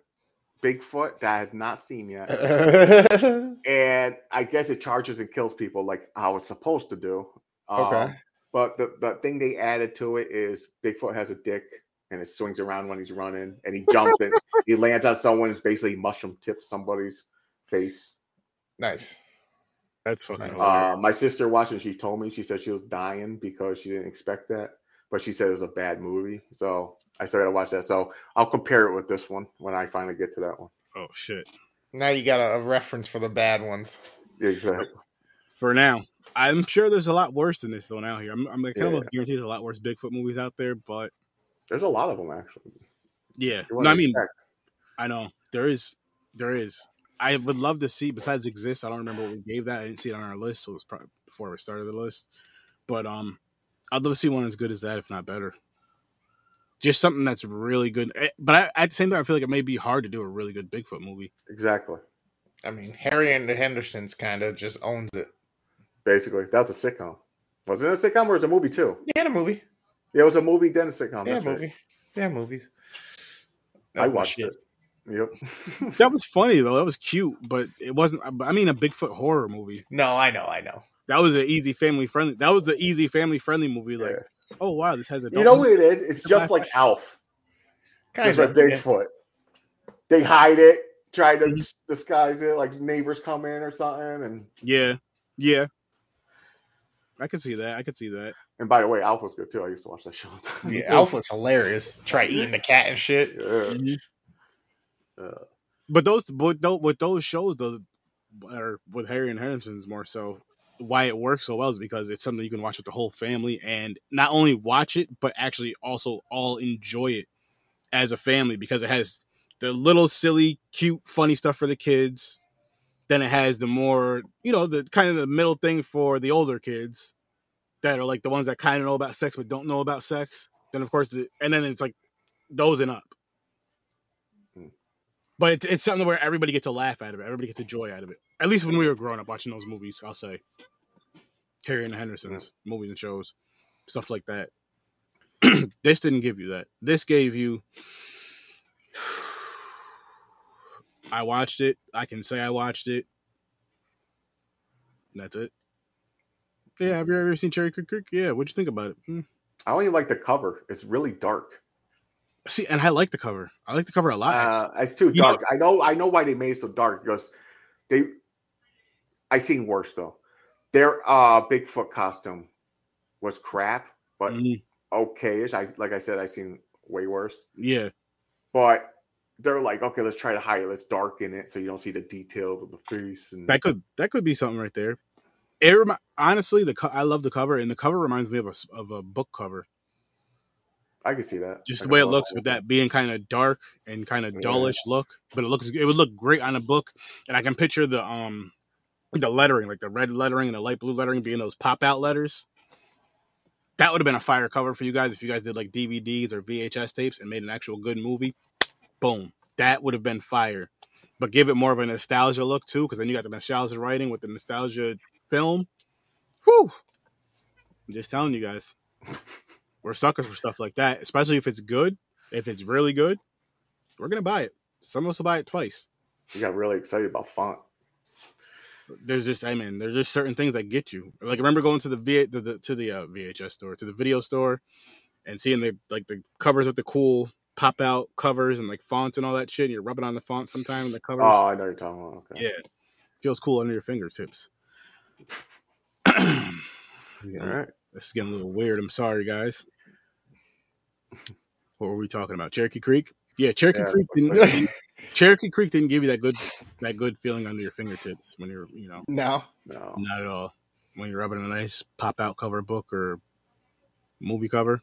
Bigfoot that I have not seen yet. and I guess it charges and kills people like how it's supposed to do. Um, Okay. But the, the thing they added to it is Bigfoot has a dick and it swings around when he's running and he jumps and he lands on someone and basically mushroom tips somebody's face. nice. That's fucking. Nice. Uh, my sister watched watching, she told me she said she was dying because she didn't expect that, but she said it was a bad movie. So I started to watch that. So I'll compare it with this one when I finally get to that one. oh shit. Now you got a, a reference for the bad ones. Exactly. For now, I'm sure there's a lot worse than this though. Now here, I'm, I'm I can Yeah. almost guarantee there's a lot worse Bigfoot movies out there. But There's a lot of them actually. yeah, no, I mean, expect. I know there is, there is. I would love to see. Besides exist, I don't remember what we gave that. I didn't see it on our list, so it was probably before we started the list. But um, I'd love to see one as good as that, if not better. Just something that's really good. Eh, But I, at the same time, I feel like it may be hard to do a really good Bigfoot movie. exactly. I mean, Harry and the Hendersons kind of just owns it. Basically, that's a sitcom. Was it a sitcom or was it a movie too? Yeah, a movie. Yeah, it was a movie, then a sitcom. yeah, That's right. movie. Yeah, movies. I That's my watched shit. it. Yep. That was funny though. That was cute, but it wasn't. I mean, a Bigfoot horror movie. No, I know, I know. That was an easy family friendly. That was the easy family friendly movie. Like, Yeah. oh wow, this has a. You know what it is? It's just like Alf, Kind just of. like Bigfoot. They hide it, try to Mhm. disguise it, like neighbors come in or something. And Yeah, yeah. I could see that. I could see that. And by the way, Alf's good too. I used to watch that show. Yeah, Alf's hilarious. Try eating the cat and shit. yeah. Uh, But those, but those, with those shows, though, or with Harry and Henderson's more so, why it works so well is because it's something you can watch with the whole family, and not only watch it, but actually also all enjoy it as a family because it has the little silly, cute, funny stuff for the kids. Then it has the more, you know, the kind of the middle thing for the older kids that are like the ones that kind of know about sex but don't know about sex. Then of course, the, and then it's like those and up. Hmm. but it, it's something where everybody gets a laugh out of it. Everybody gets a joy out of it. At least when we were growing up watching those movies, I'll say Harry and the Hendersons movies and shows, stuff like that. this didn't give you that. This gave you. I watched it. I can say I watched it. That's it. Yeah, have you ever seen Cherokee Creek? Yeah, what'd you think about it? Hmm. I only like the cover. It's really dark. See, and I like the cover. I like the cover a lot. Uh, it's too You know- dark. I know. I know why they made it so dark because they. I seen worse though. Their uh Bigfoot costume was crap, but Mhm. okay-ish. I like I said, I seen way worse. yeah, But they're like, okay, let's try to hide it. Let's darken it so you don't see the details of the face. And that could that could be something right there. It remi- honestly, the co- I love the cover, and the cover reminds me of a of a book cover. I can see that. Just the way it looks with that being kind of dark and kind of Yeah. dullish look, but it looks it would look great on a book, and I can picture the um the lettering, like the red lettering and the light blue lettering, being those pop out letters. That would have been a fire cover for you guys if you guys did like DVDs or VHS tapes and made an actual good movie. Boom, that would have been fire. But give it more of a nostalgia look too, because then you got the nostalgia writing with the nostalgia film. Whew. I'm just telling you guys, we're suckers for stuff like that, especially if it's good. If it's really good, we're gonna buy it. Some of us will buy it twice. You got really excited about font. There's just, I mean, there's just certain things that get you. Like, remember going to the, v, the, the to the uh, VHS store, to the video store, and seeing the like the covers with the cool pop out covers and like fonts and all that shit. And you're rubbing on the font sometime in the covers. Oh, I know you're talking about. Okay. yeah, feels cool under your fingertips. All right. This is getting a little weird. I'm sorry, guys. What were we talking about? Cherokee Creek? Yeah, Cherokee Yeah. Creek didn't. Cherokee Creek didn't give you that good that good feeling under your fingertips when you're you know No. No. not at all when you're rubbing a nice pop out cover book or movie cover.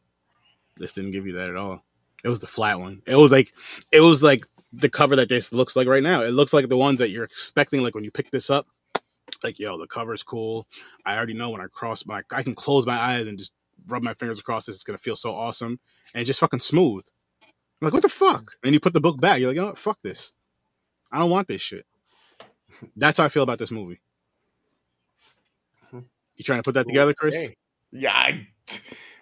This didn't give you that at all. It was the flat one. It was like it was like the cover that this looks like right now. It looks like the ones that you're expecting. Like when you pick this up, like yo, the cover's cool. I already know when I cross my, I can close my eyes and just rub my fingers across this. It's gonna feel so awesome and just fucking smooth. I'm like, what the fuck? And you put the book back. You're like, you know what? Fuck this. I don't want this shit. That's how I feel about this movie. You trying to put that together, Chris? Okay. Yeah, I,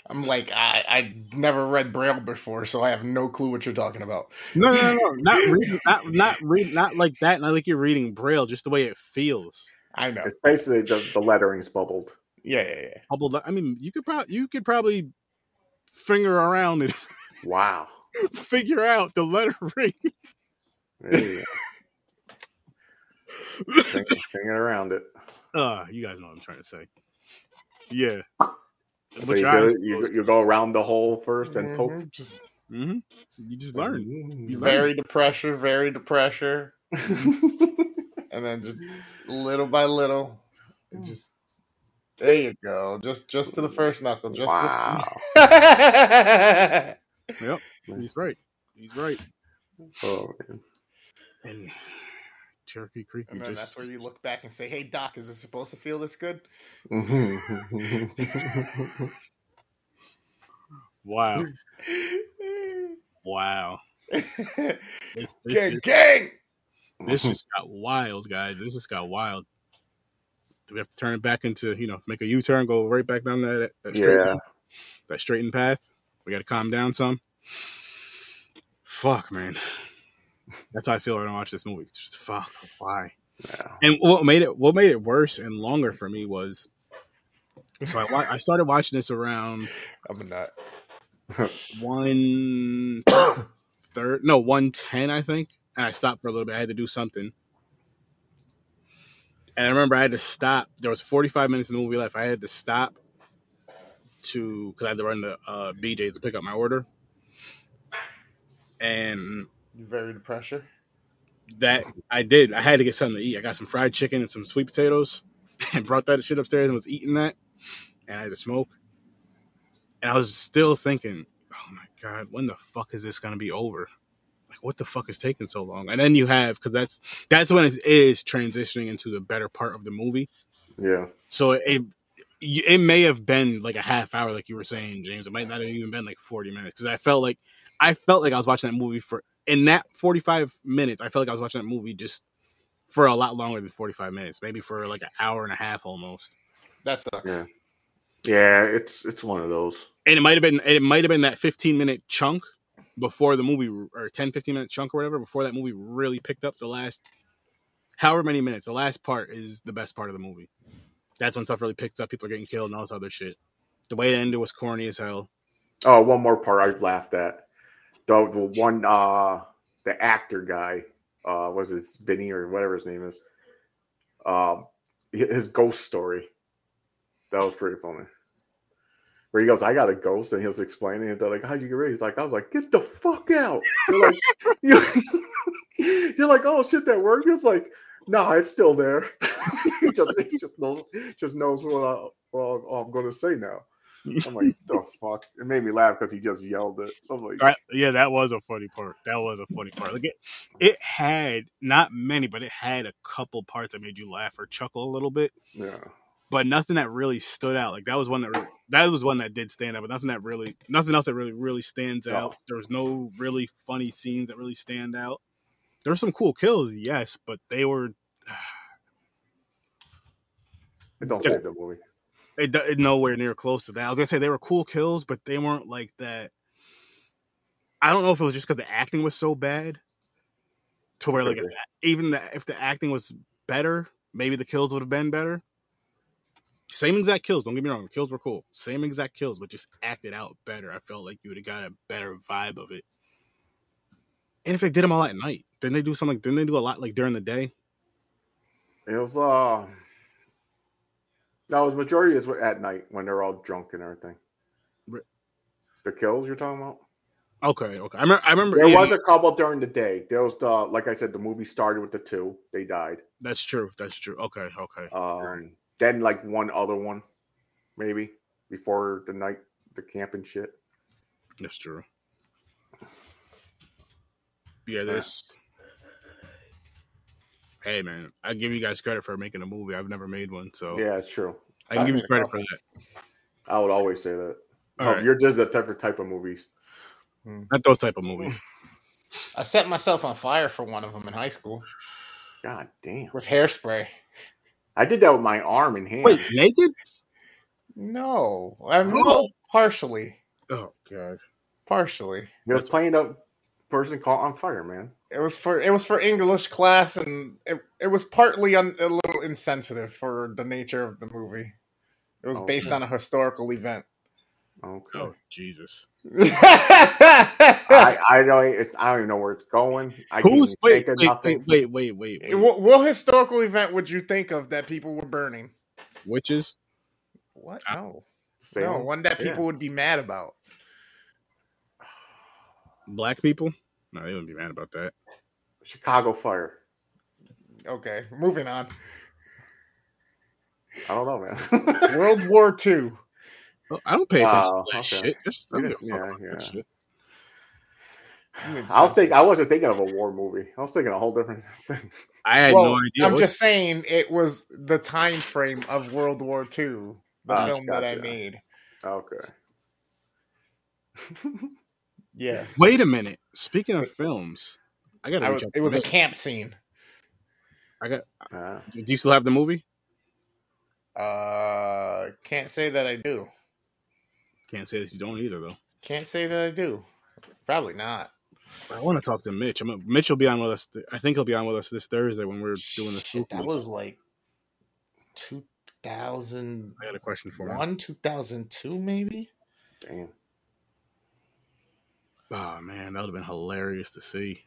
I'm like I I never read Braille before, so I have no clue what you're talking about. No, no, no, no. not reading, not not read, not like that. Not like you're reading braille. Just the way it feels. I know. It's basically the, the lettering's bubbled. Yeah, yeah, yeah. Bubbled. I mean, you could probably you could probably finger around it. Wow. figure out the lettering. There you go. Think- Thinking around it. Uh, you guys know what I'm trying to say. Yeah. So you, go, you, you go around the hole first and poke. Mhm, Just hmm You just learn. You vary the pressure, vary the pressure, and then just little by little, it mm. just there you go. Just just to the first knuckle. Just wow. The... Yep. He's right. He's right. Oh, man. And Cherokee Creek. and then just, that's where you look back and say, "Hey, Doc, is it supposed to feel this good?" Wow. Wow. This, this, gang, gang. This just got wild, guys. This just got wild. Do we have to turn it back into, you know, make a U turn, go right back down that, that straight, yeah. that straightened path? We got to calm down some. Fuck, man. That's how I feel when I watch this movie. Just fuck, why? yeah. And what made it what made it worse and longer for me was so I, I started watching this around I'm a nut. one third, no one ten, I think, and I stopped for a little bit. I had to do something, and I remember I had to stop. There was forty five minutes in the movie left. I had to stop to because I had to run to uh, BJ to pick up my order, and You vary the pressure. that I did. I had to get something to eat. I got some fried chicken and some sweet potatoes, and brought that shit upstairs and was eating that, and I had to smoke. And I was still thinking, oh my god, when the fuck is this gonna be over? Like, what the fuck is taking so long? And then you have because that's that's when it is transitioning into the better part of the movie. Yeah. So it it may have been like a half hour, like you were saying, James. It might not have even been like forty minutes because I felt like I felt like I was watching that movie for in that 45 minutes, I felt like I was watching that movie just for a lot longer than 45 minutes, maybe for like an hour and a half almost. That sucks. Yeah. Yeah, it's it's one of those. And it might have been it might have been that 15 minute chunk before the movie or 10 15 minute chunk or whatever before that movie really picked up the last however many minutes. The last part is the best part of the movie. That's when stuff really picks up. People are getting killed and all this other shit. The way it ended was corny as hell. Oh, one more part I laughed at. The, the one uh the actor guy, uh was it Vinny or whatever his name is. Um his ghost story. That was pretty funny. Where he goes, I got a ghost, and he was explaining it. They're like, How'd you get rid? He's like, I was like, get the fuck out. They're like, They're like, oh shit, that worked. It's like, no, it's still there. he just he just knows just knows what, I, what I'm gonna say now. I'm like, the fuck? It made me laugh because he just yelled it. I'm like? Yeah, that was a funny part. That was a funny part. Like it, it had not many, but it had a couple parts that made you laugh or chuckle a little bit. yeah. But nothing that really stood out. Like that was one that that was one that did stand out. But nothing that really, nothing else that really really stands out. There was no really funny scenes that really stand out. There were some cool kills, yes, but they were It don't save the movie. it, it nowhere near close to that. I was gonna say they were cool kills, but they weren't like that. I don't know if it was just because the acting was so bad, to where like if the, even the, if the acting was better, maybe the kills would have been better. Same exact kills. Don't get me wrong, the kills were cool. Same exact kills, but just acted out better. I felt like you would have got a better vibe of it. And if they did them all at night, didn't they do something? Didn't they do a lot like during the day? It was uh no, it was majority is at night when they're all drunk and everything. The kills you're talking about? Okay, okay. I remember. I remember. There yeah, was a couple during the day. There was the like I said, the movie started with the two. They died. that's true. That's true. Okay, okay. Um then like one other one, maybe, before the night the camping shit. That's true. Yeah, this. Hey man, I give you guys credit for making a movie. I've never made one, so Yeah, it's true. I can I give you credit for that. I would always say that. Oh, right. You're just a different type of movies. Hmm. Not those type of movies. I set myself on fire for one of them in high school God damn. with hairspray. I did that with my arm and hand. Wait, naked? No, I'm Oh. no, partially, Oh god. partially. He was playing a person caught on fire, man. It was for it was for English class, and it, it was partly un, a little insensitive for the nature of the movie. It was Oh, based on a historical event. Okay. Oh Jesus. I, I don't it's, I don't even know where it's going. I Who's can't wait, think of wait, nothing. wait, wait, wait, wait, wait. what, what historical event would you think of that people were burning? Witches? What? No, no, Salem? one that Yeah. people would be mad about. Black people? No, they wouldn't be mad about that. Chicago fire. Okay, moving on. I don't know, man. World War II. Oh, I don't pay attention Oh, to that okay. shit. That's, I don't You give a just- fuck yeah, yeah. I was thinking I wasn't thinking of a war movie. I was thinking a whole different thing. I had well, no idea. I'm what- just saying it was the time frame of World War II, the Ah, film that I made. Okay. Yeah, Wait a minute. Speaking of films, I got I to was. It was a camp scene. I got. Uh, Do you still have the movie? Uh, can't say that I do. Can't say that you don't either, though. Can't say that I do. Probably not. I want to talk to Mitch. I'm, Mitch will be on with us. th- I think he'll be on with us this Thursday when we're doing the Shit, that was like 2000. I had a question for him. 2002, maybe. damn. Oh man, that would have been hilarious to see.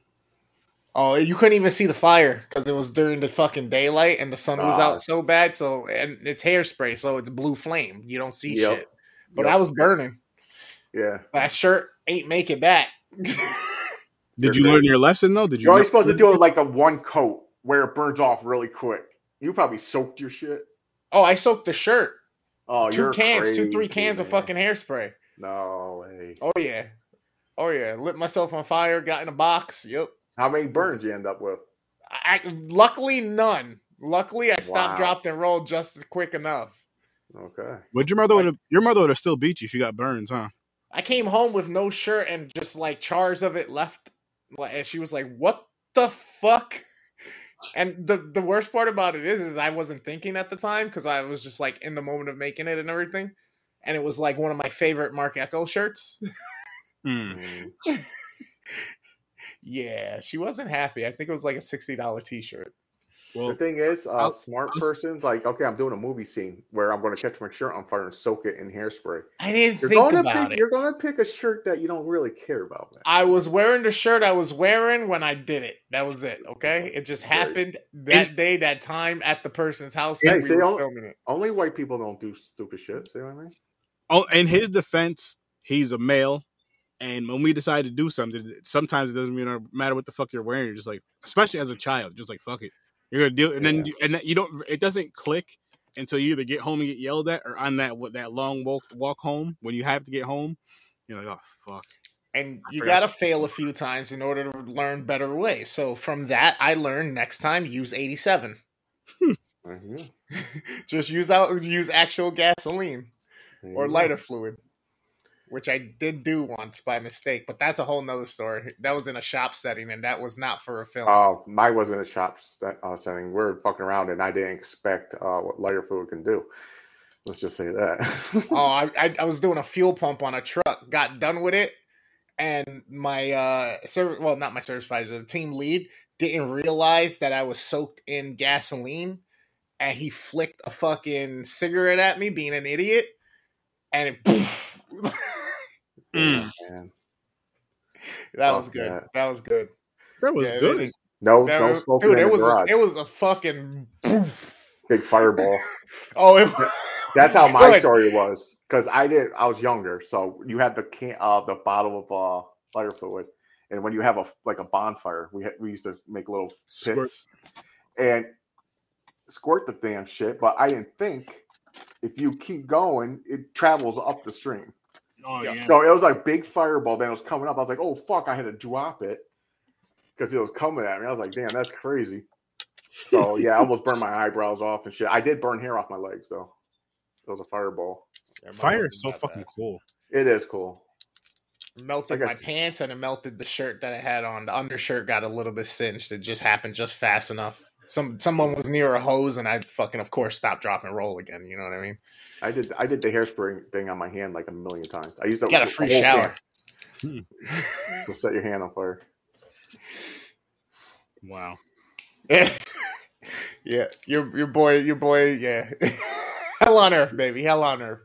Oh, you couldn't even see the fire because it was during the fucking daylight and the sun was Ah. out so bad. So and it's hairspray, so it's blue flame. You don't see Yep. shit. But Yep. I was burning. Yeah. That shirt ain't make it back. Did You're you good. learn your lesson though? Did you? You're only supposed to do it like a one coat where it burns off really quick. You probably soaked your shit. oh, I soaked the shirt. Oh, 2 you're cans, two, three crazy, cans of fucking hairspray. No way. Oh yeah. Oh yeah. Lit myself on fire, got in a box. Yep. How many burns you end up with? I, I luckily none. Luckily I stopped, Wow. dropped, and rolled just quick enough. Okay. Would your mother would have? Your mother would have still beat you if you got burns, huh? I came home with no shirt and just like chars of it left And she was like, "What the fuck?" And the the worst part about it is, is I wasn't thinking at the time because I was just like in the moment of making it and everything. And it was like one of my favorite Marc Ecko shirts. Mm. yeah, she wasn't happy. I think it was like a sixty dollar t shirt. Well, The thing is, a I'll- smart I'll- person's like, okay, I'm doing a movie scene where I'm going to catch my shirt on fire and soak it in hairspray. I didn't You're think going to about pick. it. You're going to pick a shirt that you don't really care about, man. I was wearing the shirt I was wearing when I did it. That was it. Okay, it just happened that day, that time at the person's house. Yeah, that we see, were I'll- filming it. Only white people don't do stupid shit. See what I mean? oh, in his defense, he's a male, and when we decide to do something, sometimes it doesn't matter what the fuck you're wearing. You're just like, especially as a child, just like fuck it, you're gonna do, it. and then Yeah. you, and then you don't. It doesn't click until you either get home and get yelled at, or on that that long walk walk home when you have to get home. You're like, oh fuck. And I you got to fail a few times in order to learn better ways. So from that, I learned next time use 87. Mhm. Just use out use actual gasoline There or lighter fluid, which I did do once by mistake. But that's a whole nother story. That was in a shop setting, and that was not for a film. Oh, mine was in a shop st- uh, setting. We are fucking around, and I didn't expect uh, what lighter fluid can do. Let's just say that. oh, I, I I was doing a fuel pump on a truck. Got done with it, and my uh service well not my service advisor, the team lead didn't realize that I was soaked in gasoline, and he flicked a fucking cigarette at me, being an idiot, and it. Damn, man. that was good. that. That was good. That was Yeah, good. it- No, that no was- smoking dude, in it the was a, garage. it was a fucking. Big fireball. Oh, it, That's how my Good. story was. Because I did, I was younger, so you had the can, uh, the bottle of uh, lighter fluid, and when you have a like a bonfire, we had, we used to make little Squirt. pits and squirt the damn shit. But I didn't think if you keep going, it travels up the stream. Oh Yeah. yeah. So it was like big fireball. Then it was coming up. I was like, oh fuck! I had to drop it because it was coming at me. I was like, damn, that's crazy. So yeah, I almost burned my eyebrows off and shit. I did burn hair off my legs though. It was a fireball. Fire is so fucking cool. It is cool. melted I my pants and it melted the shirt that I had on. The undershirt got a little bit singed. It just happened just fast enough. Some someone was near a hose and I fucking of course stopped, drop, and roll again. You know what I mean? I did. I did the hairspray thing on my hand like a million times. I used to Got a free shower. Hmm. to set your hand on fire. Wow. yeah, yeah. Your your boy, your boy. Yeah. Hell on earth, baby. Hell on earth.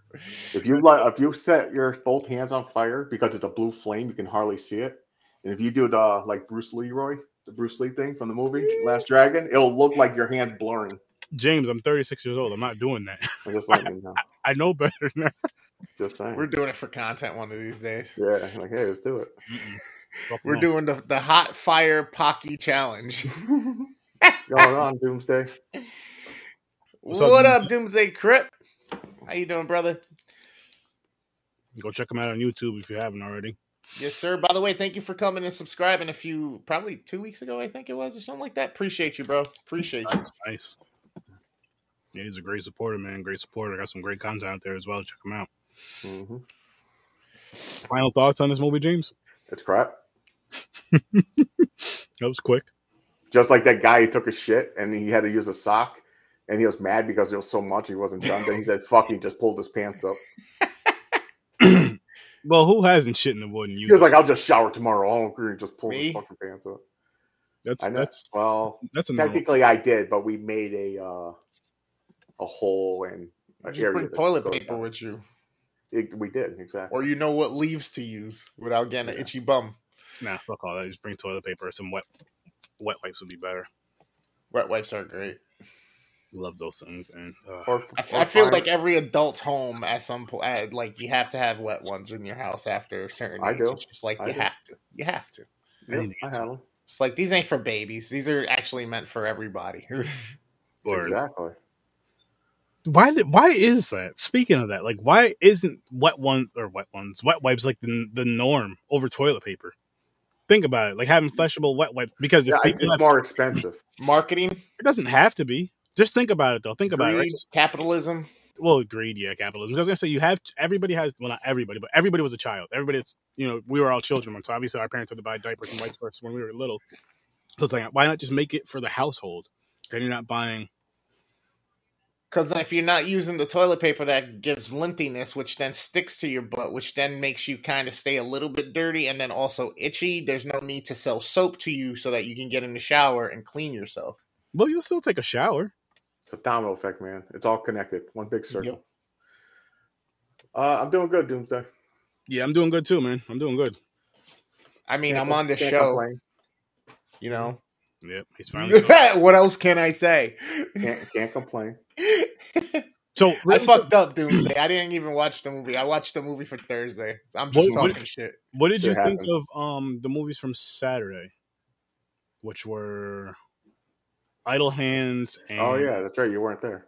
If you like, if you set your both hands on fire because it's a blue flame, you can hardly see it. And if you do the uh, like Bruce Leroy, the Bruce Lee thing from the movie Last Dragon, it'll look like your hands blurring. James, I'm 36 years old. I'm not doing that. I'm just letting you know. I know better than that. Just saying. We're doing it for content one of these days. yeah, like hey, let's do it. We're no. doing the the hot fire pocky challenge. What's going on, Doomsday? What's what up, up, Doomsday Crip? How you doing, brother? Go check them out on YouTube if you haven't already. Yes, sir. By the way, thank you for coming and subscribing a few, probably two weeks ago, I think it was, or something like that. Appreciate you, bro. Appreciate you. Nice, nice. Yeah, he's a great supporter, man. Great supporter. Got some great content out there as well. Check him out. hmm Final thoughts on this movie, James? It's crap. That was quick. Just like that guy, he took a shit and he had to use a sock, and he was mad because there was so much he wasn't done. then he said, "Fuck," he just pulled his pants up. well, who hasn't shit in the wood and He used was like, "I'll just shower tomorrow." I'll agree. and Just pull Me? his fucking pants up. That's know. that's well, that's a normal. technically I did, but we made a uh, a hole and an Just bring toilet paper down. with you, It, we did exactly. or you know what leaves to use without getting an itchy bum. Nah, fuck all that. Just bring toilet paper. Some wet wet wipes would be better. Wet wipes are great. Love those things, man. Ugh. Or, I, f- or I feel like every adult's home at some point, like you have to have wet ones in your house after a certain I age. do. It's just like I you do. have to. You have to. Yep, need to I get have them. It's like these ain't for babies. These are actually meant for everybody. Lord. Exactly. Why? did- Why is that? Speaking of that, like, why isn't wet one or wet ones, wet wipes like the the norm over toilet paper? Think about it, like having mm. flushable wet wipes. Because Yeah, it's have, more expensive. Marketing, it doesn't have to be. Just think about it, though. Think about it. Right? capitalism. well, agreed, yeah, capitalism. I was gonna say you have everybody has well, not everybody, but everybody was a child. Everybody, it's you know, we were all children once. So obviously, our parents had to buy diapers and wipes when we were little. So it's like, why not just make it for the household? Then you're not buying. Because if you're not using the toilet paper, that gives lintiness, which then sticks to your butt, which then makes you kind of stay a little bit dirty and then also itchy. There's no need to sell soap to you so that you can get in the shower and clean yourself. Well, you'll still take a shower. It's a domino effect, man. It's all connected. One big circle. Uh, I'm doing good, Doomsday. Yeah, I'm doing good too, man. I'm doing good. I mean, Can't- I'm on the show, complain. you know. Yep, he's finally. what else can I say? Can't, can't complain. so I fucked up Doomsday. I didn't even watch the movie. I watched the movie for Thursday. I'm just What- what- talking shit. What did you Shit think of um the movies from Saturday, which were Idle Hands and Oh yeah, that's right. You weren't there.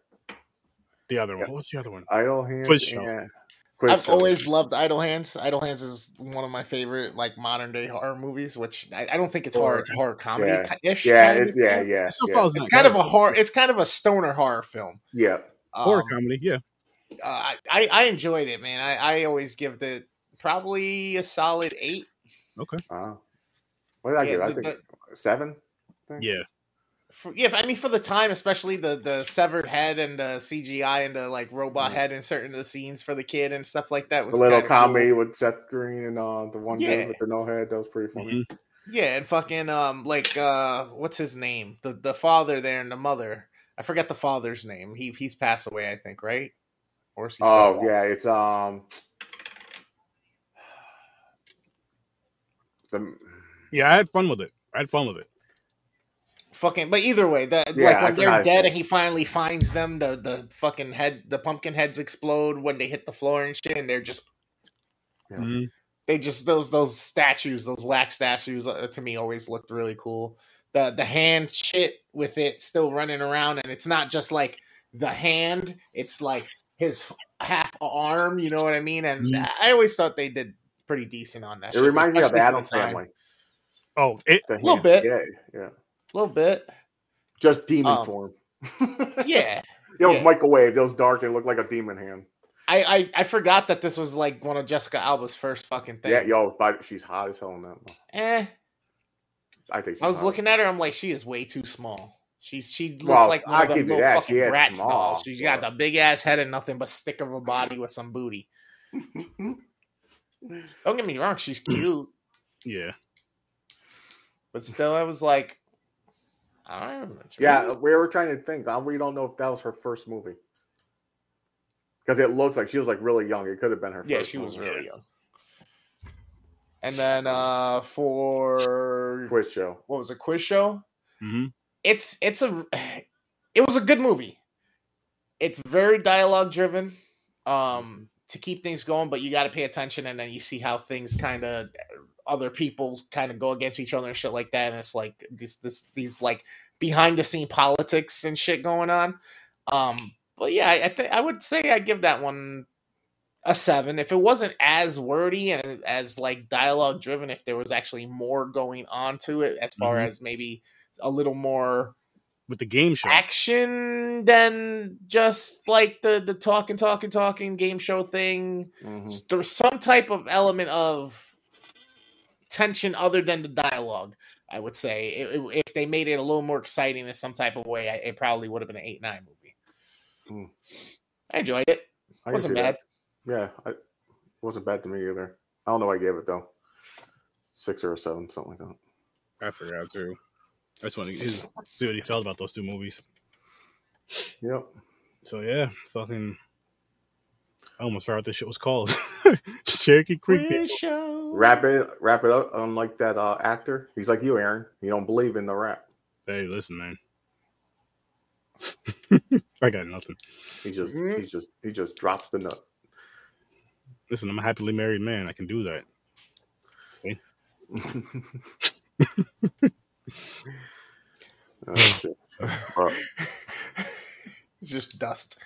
the other one? Yeah. What was the other one? Idle hands. Quiz show. and- Quiz I've show. always loved Idle Hands. Idle Hands is one of my favorite like modern day horror movies. Which I, I don't think it's horror; it's horror comedy Yeah. ish. Yeah, kind of it's yeah, yeah, It yeah. It's that kind of a category. horror. It's kind of a stoner horror film. yeah. horror Um, comedy. Yeah, uh, I, I I enjoyed it, man. I, I always give it probably a solid eight. Uh, what did I Yeah, give? I the- think seven. yeah. For, yeah, I mean for the time, especially the the severed head and the CGI and the like robot head in certain of the scenes for the kid and stuff like that was The little kinda cool. comedy with Seth Green and uh, the one Yeah. dude with the no head. That was pretty funny. Mhm. Yeah, and fucking um like uh what's his name? The the father there and the mother. I forget the father's name. He he's passed away, I think, right? Or is he Oh alive? yeah, it's um. The, Yeah, I had fun with it. I had fun with it. Fucking but either way, that Yeah, like when they're dead name. and he finally finds them, the the fucking head the pumpkin heads explode when they hit the floor and shit, and they're just Yeah. Mhm. they just those those statues, those wax statues, uh, to me always looked really cool. The the hand shit with it still running around, and it's not just like the hand; it's like his half arm. You know what I mean? And Mhm. I always thought they did pretty decent on that. it reminds me of the Addams. Family. Oh, it. The Little bit. Yeah, yeah. A little bit. Just demon Um, form. Yeah, It was yeah. microwave. It was dark. It looked like a demon hand. I, I I forgot that this was like one of Jessica Alba's first fucking things. Yeah, yo, but she's hot as hell in that. one. Eh, I think. She's I was looking at her. I'm like, she is way too small. She's she looks Well, like one I of them little that. fucking She rat small, dolls. She's got the big ass head and nothing but stick of a body with some booty. Don't get me wrong, she's cute, Yeah. but still, I was like, I don't know. Yeah, we were trying to think. uh, We don't know if that was her first movie because it looks like she was like really young. It could have been her. yeah, first she was really young. And then uh for quiz show. what was it, quiz show? hmm it's it's a it was a good movie. It's very dialogue driven um to keep things going, but you got to pay attention and then you see how things kind of other people kind of go against each other and shit like that and it's like this this these like behind the scene politics and shit going on. Um but yeah, I, I think I would say I give that one a 7 if it wasn't as wordy and as like dialogue driven if there was actually more going on to it as far Mhm. as maybe a little more With the game show. action than just like the the talking talking talking game show thing Mhm. there's some type of element of tension other than the dialogue i would say It- it- if they made it a little more exciting in some type of way I- it probably would have been an 8-9 movie Hmm. i enjoyed it I wasn't bad that. Yeah, I, it wasn't bad to me either. I don't know. What I gave it though. Six or a seven, something like that. I forgot too. I just want to see what he felt about those two movies. Yep. So yeah, fucking. I almost forgot what this shit was called. Cherokee Creek. Quiz show. Wrap it, wrap it up. Unlike that uh, actor, he's like you, Aaron. You don't believe in the rap. Hey, listen, man. I got nothing. He just, Mhm. he just, he just drops the nut. Listen, I'm a happily married man. I can do that. See? Oh, shit. But, it's just dust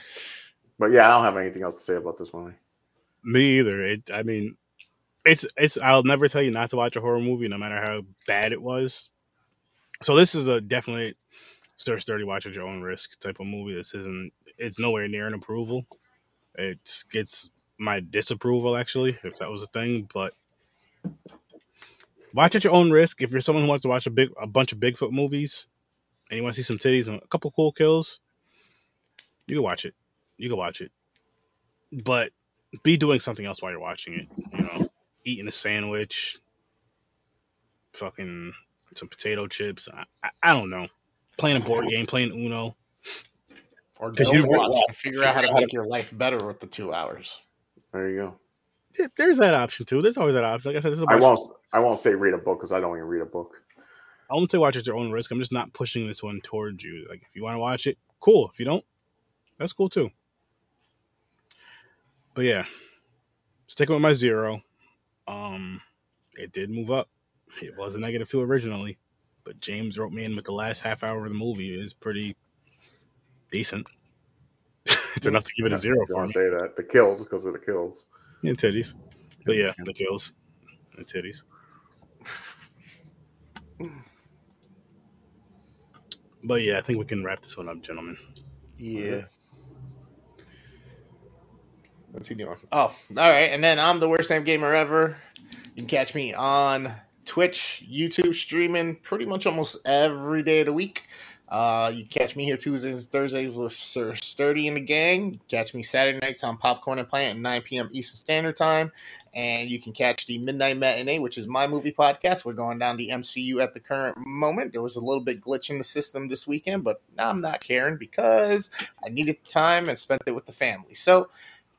but yeah, I don't have anything else to say about this movie. Me either. It. I mean, it's it's. I'll never tell you not to watch a horror movie, no matter how bad it was. So this is a definitely Sir Sturdy watch at your own risk type of movie. This isn't. It's nowhere near an approval. It gets my disapproval actually, if that was a thing. But watch at your own risk. If you're someone who wants to watch a big a bunch of Bigfoot movies and you want to see some titties and a couple cool kills, you can watch it. You can watch it. But be doing something else while you're watching it. You know, eating a sandwich, fucking some potato chips. I, I, I don't know. Playing a board game, playing Uno. or don't you- watch and figure out how to make your life better with the two hours. There you go. There- There's that option too. There's always that option. Like I said, this is a I won't. I won't say read a book because I don't even read a book. I won't say watch at your own risk. I'm just not pushing this one towards you. Like if you want to watch it, cool. If you don't, that's cool too. But yeah, sticking with my zero. Um, it did move up. It was a negative two originally, but James wrote me in with the last half hour of the movie is pretty decent. it's enough to give it a zero You for want me. to say that the kills because of the kills. and titties. But yeah, the kills, and titties. But yeah, I think we can wrap this one up, gentlemen. Yeah. What's he doing? Oh, all right. And then I'm the worst name gamer ever. You can catch me on Twitch, YouTube, streaming pretty much almost every day of the week. Uh, you catch me here Tuesdays and Thursdays with Sir Sturdy and the gang. Catch me Saturday nights on Popcorn and Pints at 9 p.m. Eastern Standard Time. And you can catch the Midnight Matinee, which is my movie podcast. We're going down the MCU at the current moment. There was a little bit glitch in the system this weekend, but I'm not caring because I needed the time and spent it with the family. So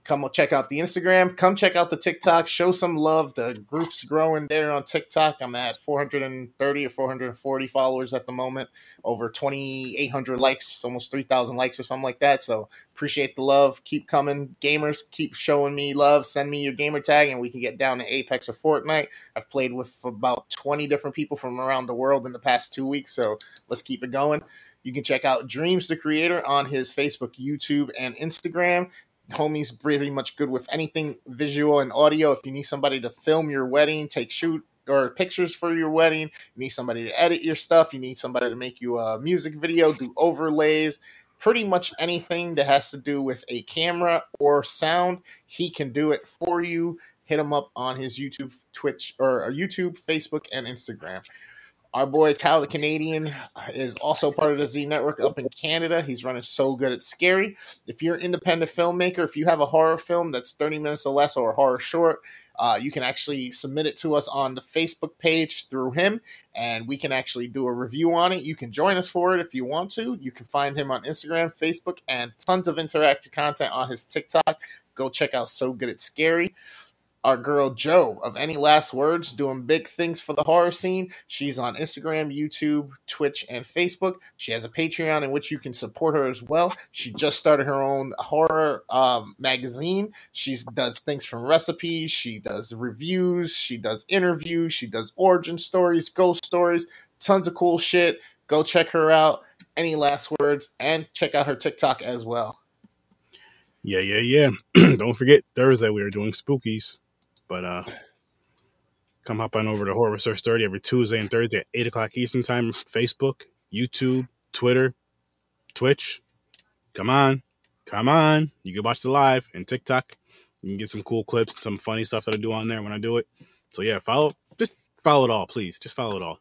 come check out the Instagram. Come check out the TikTok. Show some love. The group's growing there on TikTok. I'm at 430 or 440 followers at the moment. Over 2,800 likes, almost 3,000 likes or something like that. So appreciate the love. Keep coming. Gamers, keep showing me love. Send me your gamer tag and we can get down to Apex or Fortnite. I've played with about 20 different people from around the world in the past two weeks. So let's keep it going. You can check out Dreams the Creator on his Facebook, YouTube, and Instagram. Homie's pretty much good with anything visual and audio. If you need somebody to film your wedding, take shoot or pictures for your wedding, you need somebody to edit your stuff, you need somebody to make you a music video, do overlays, pretty much anything that has to do with a camera or sound, he can do it for you. Hit him up on his YouTube, Twitch, or YouTube, Facebook, and Instagram. Our boy Kyle the Canadian is also part of the Z Network up in Canada. He's running so good at scary. If you're an independent filmmaker, if you have a horror film that's 30 minutes or less or a horror short, uh, you can actually submit it to us on the Facebook page through him, and we can actually do a review on it. You can join us for it if you want to. You can find him on Instagram, Facebook, and tons of interactive content on his TikTok. Go check out So Good at Scary our girl Joe of Any Last Words doing big things for the horror scene. She's on Instagram, YouTube, Twitch, and Facebook. She has a Patreon in which you can support her as well. She just started her own horror um, magazine. She does things from recipes, she does reviews, she does interviews, she does origin stories, ghost stories, tons of cool shit. Go check her out. Any last words? And check out her TikTok as well. Yeah, yeah, yeah. Don't forget Thursday we are doing spookies. But uh come hop on over to Horror Research 30 every Tuesday and Thursday at 8 o'clock Eastern Time. Facebook, YouTube, Twitter, Twitch. Come on. Come on. You can watch the live and TikTok. You can get some cool clips and some funny stuff that I do on there when I do it. So yeah, follow just follow it all, please. Just follow it all.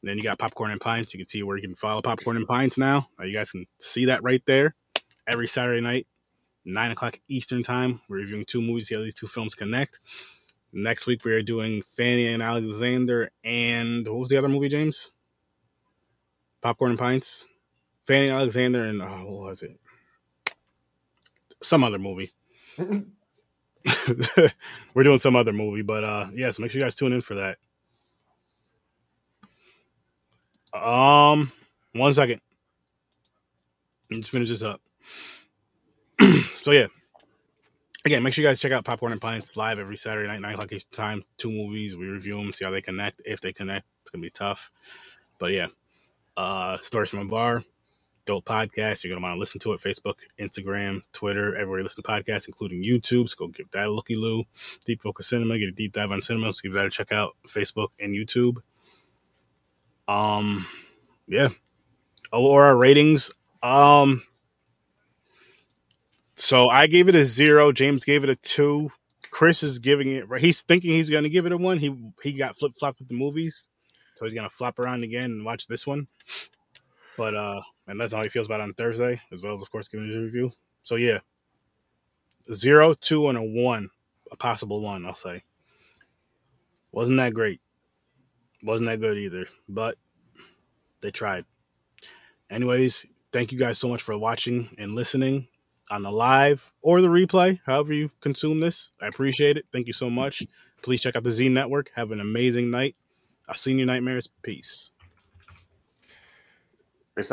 And then you got Popcorn and Pints. You can see where you can follow Popcorn and Pints now. You guys can see that right there every Saturday night, 9 o'clock Eastern Time. We're reviewing two movies, see how these two films connect. Next week we are doing Fanny and Alexander and what was the other movie, James? Popcorn and Pints. Fanny and Alexander and oh, what was it? Some other movie. We're doing some other movie, but uh yeah, so make sure you guys tune in for that. Um one second. Let's finish this up. so yeah, again, make sure you guys check out Popcorn and Pints live every Saturday night, nine o'clock Eastern time. Two movies, we review them, see how they connect. If they connect, it's gonna be tough. But yeah, uh, stories from a bar, dope podcast. You're gonna want to listen to it. Facebook, Instagram, Twitter, everywhere you listen to podcasts, including YouTube. So go give that a looky loo. Deep Focus Cinema, get a deep dive on cinema. So give that a check out. Facebook and YouTube. Um, yeah. Or our ratings. Um, So I gave it a zero. James gave it a two. Chris is giving it. He's thinking he's going to give it a one. He he got flip flopped with the movies, so he's going to flop around again and watch this one. But uh, and that's how he feels about it on Thursday, as well as of course giving his review. So yeah, zero, two, and a one, a possible one. I'll say. Wasn't that great? Wasn't that good either, but they tried. Anyways, thank you guys so much for watching and listening on the live or the replay, however you consume this. I appreciate it. Thank you so much. Please check out the Z Network. Have an amazing night. I'll see you nightmares. Peace.